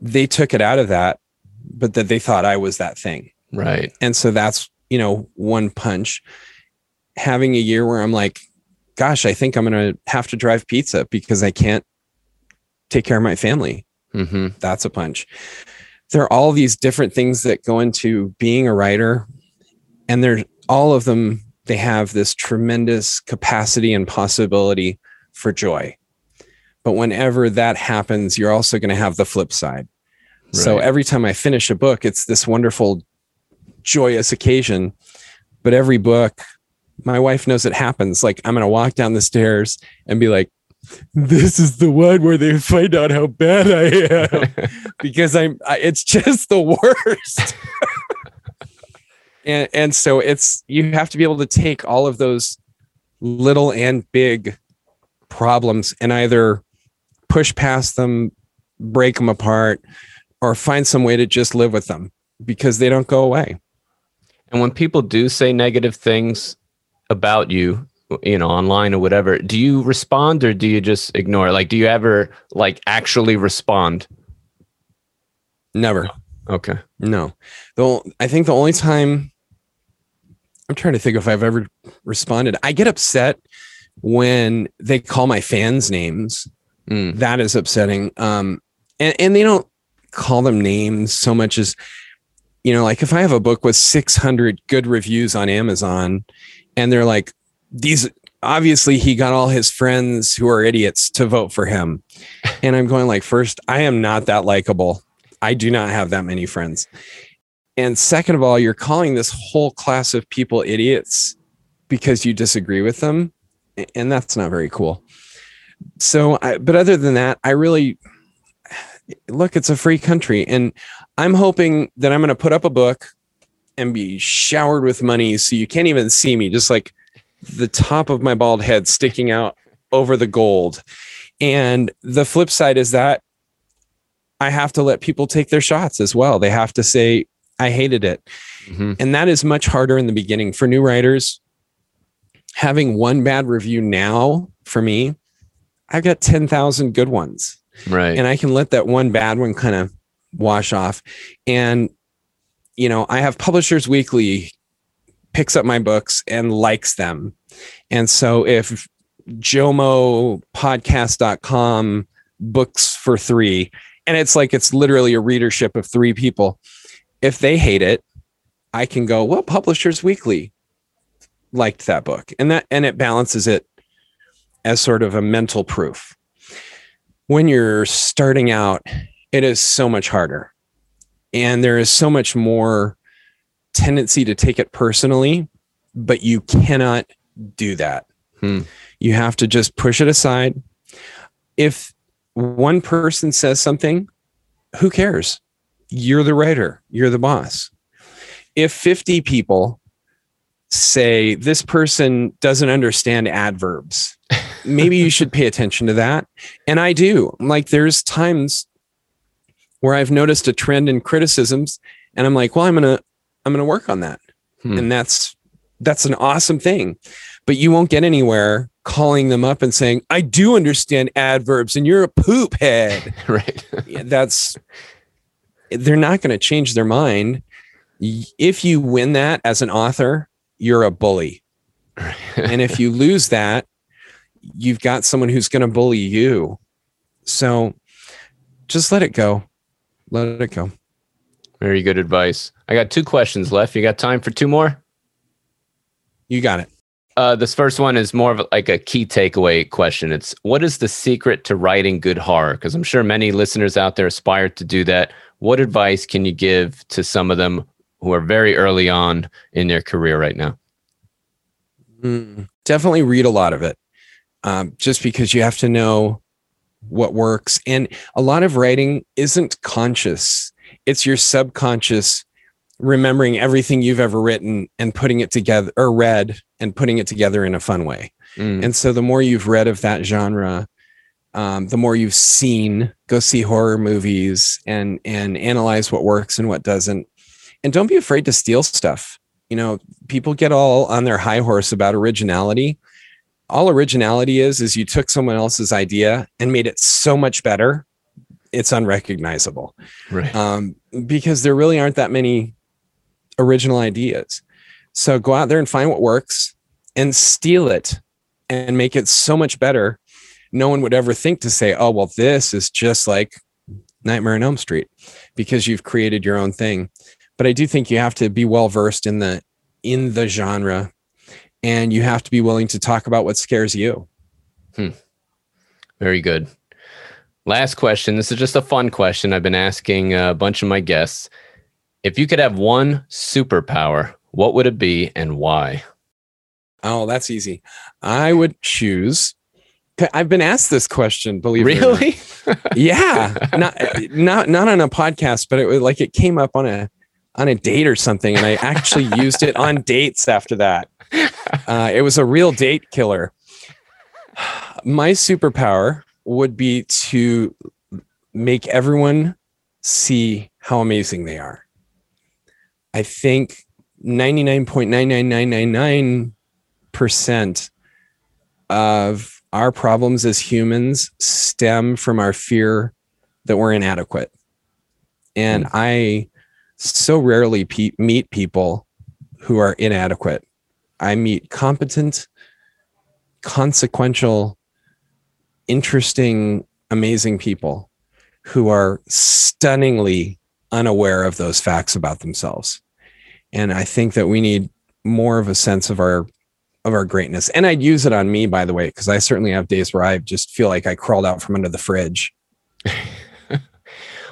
they took it out of that, but that they thought I was that thing. Right. And so that's, you know, one punch. Having a year where I'm like, gosh, I think I'm going to have to drive pizza because I can't take care of my family. hmm That's a punch. There are all these different things that go into being a writer, and they're all of them, they have this tremendous capacity and possibility for joy. But whenever that happens, you're also going to have the flip side. So every time I finish a book, it's this wonderful, joyous occasion. But every book, my wife knows it happens. Like I'm going to walk down the stairs and be like, this is the one where they find out how bad I am because I'm, I, it's just the worst. and, and so it's, you have to be able to take all of those little and big problems and either push past them, break them apart, or find some way to just live with them because they don't go away. And when people do say negative things about you, you know, online or whatever, do you respond or do you just ignore? it? Like, do you ever like actually respond? Never. Okay. No. The I think the only time I'm trying to think if I've ever responded. I get upset when they call my fans names. Mm. That is upsetting. Um and, and they don't call them names so much as you know, like if I have a book with 600 good reviews on Amazon and they're like these obviously he got all his friends who are idiots to vote for him. And I'm going like first, I am not that likable. I do not have that many friends. And second of all, you're calling this whole class of people idiots because you disagree with them. And that's not very cool. So, I, but other than that, I really look, it's a free country. And I'm hoping that I'm going to put up a book and be showered with money so you can't even see me, just like the top of my bald head sticking out over the gold. And the flip side is that I have to let people take their shots as well. They have to say, I hated it. hmm And that is much harder in the beginning for new writers. Having one bad review now for me, I've got 10,000 good ones Right. and I can let that one bad one kind of wash off. And, you know, I have Publishers Weekly picks up my books and likes them. And so if jomopodcast.com books for three, and it's like it's literally a readership of three people, if they hate it, I can go, well, Publishers Weekly liked that book. And that and it balances it as sort of a mental proof when you're starting out, it is so much harder. And there is so much more tendency to take it personally, but you cannot do that. Hmm. You have to just push it aside. If one person says something, who cares? You're the writer, you're the boss. If 50 people say this person doesn't understand adverbs, maybe you should pay attention to that. And I do. Like there's times where I've noticed a trend in criticisms and I'm like, well, I'm going to I'm going to work on that. Hmm. And that's that's an awesome thing. But you won't get anywhere calling them up and saying, "I do understand adverbs and you're a poop head." right. Yeah, that's they're not going to change their mind. If you win that as an author, you're a bully. and if you lose that, you've got someone who's going to bully you. So just let it go. Let it go. Very good advice. I got two questions left. You got time for two more? You got it. Uh, this first one is more of like a key takeaway question. It's what is the secret to writing good horror? Because I'm sure many listeners out there aspire to do that. What advice can you give to some of them who are very early on in their career right now? Mm, definitely read a lot of it, um, just because you have to know what works. And a lot of writing isn't conscious; it's your subconscious remembering everything you've ever written and putting it together or read and putting it together in a fun way. Mm. And so the more you've read of that genre, um, the more you've seen, go see horror movies and and analyze what works and what doesn't. And don't be afraid to steal stuff. You know, people get all on their high horse about originality. All originality is is you took someone else's idea and made it so much better, it's unrecognizable. Right. Um, because there really aren't that many original ideas. So go out there and find what works and steal it and make it so much better. No one would ever think to say, oh, well, this is just like Nightmare on Elm Street because you've created your own thing. But I do think you have to be well versed in the in the genre and you have to be willing to talk about what scares you. Hmm. Very good. Last question. This is just a fun question I've been asking a bunch of my guests. If you could have one superpower, what would it be and why? Oh, that's easy. I would choose. I've been asked this question. Believe me. really? yeah, not not not on a podcast, but it was like it came up on a on a date or something, and I actually used it on dates after that. Uh, it was a real date killer. My superpower would be to make everyone see how amazing they are. I think 99.99999% of our problems as humans stem from our fear that we're inadequate. And mm. I so rarely pe- meet people who are inadequate. I meet competent, consequential, interesting, amazing people who are stunningly unaware of those facts about themselves and I think that we need more of a sense of our of our greatness. And I'd use it on me, by the way, because I certainly have days where I just feel like I crawled out from under the fridge.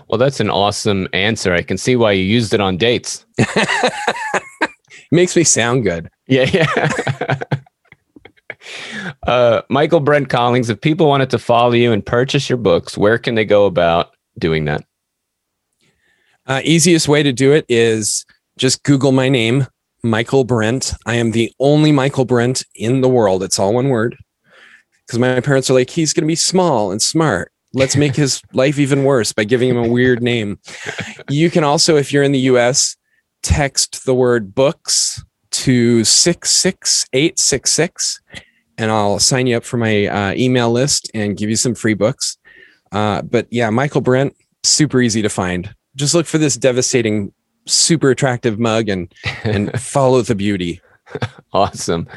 well, that's an awesome answer. I can see why you used it on dates. Makes me sound good. Yeah, yeah. uh, Michaelbrent Collings, if people wanted to follow you and purchase your books, where can they go about doing that? Uh, easiest way to do it is just Google my name, Michaelbrent. I am the only Michaelbrent in the world. It's all one word. Because my parents are like, he's going to be small and smart. Let's make his life even worse by giving him a weird name. You can also, if you're in the US, text the word books to 66866 and I'll sign you up for my uh, email list and give you some free books. Uh, but yeah, Michaelbrent, super easy to find. Just look for this devastating super attractive mug and and follow the beauty. awesome.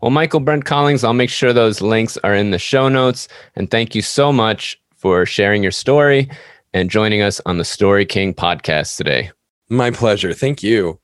Well, Michaelbrent Collings, I'll make sure those links are in the show notes. And thank you so much for sharing your story and joining us on the Story King podcast today. My pleasure. Thank you.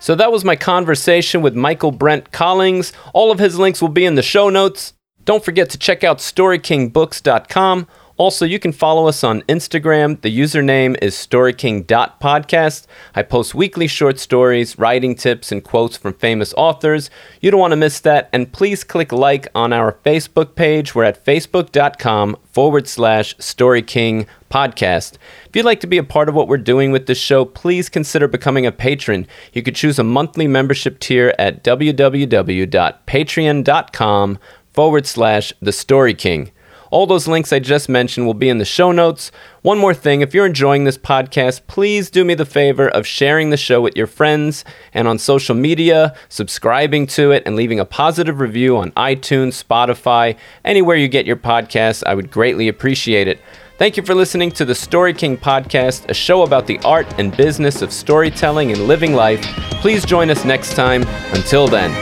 So that was my conversation with Michaelbrent Collings. All of his links will be in the show notes. Don't forget to check out storykingbooks.com also, you can follow us on Instagram. The username is storyking.podcast. I post weekly short stories, writing tips, and quotes from famous authors. You don't want to miss that. And please click like on our Facebook page. We're at facebook.com forward slash storyking podcast. If you'd like to be a part of what we're doing with this show, please consider becoming a patron. You could choose a monthly membership tier at www.patreon.com forward slash the story king. All those links I just mentioned will be in the show notes. One more thing if you're enjoying this podcast, please do me the favor of sharing the show with your friends and on social media, subscribing to it, and leaving a positive review on iTunes, Spotify, anywhere you get your podcasts. I would greatly appreciate it. Thank you for listening to the Story King podcast, a show about the art and business of storytelling and living life. Please join us next time. Until then,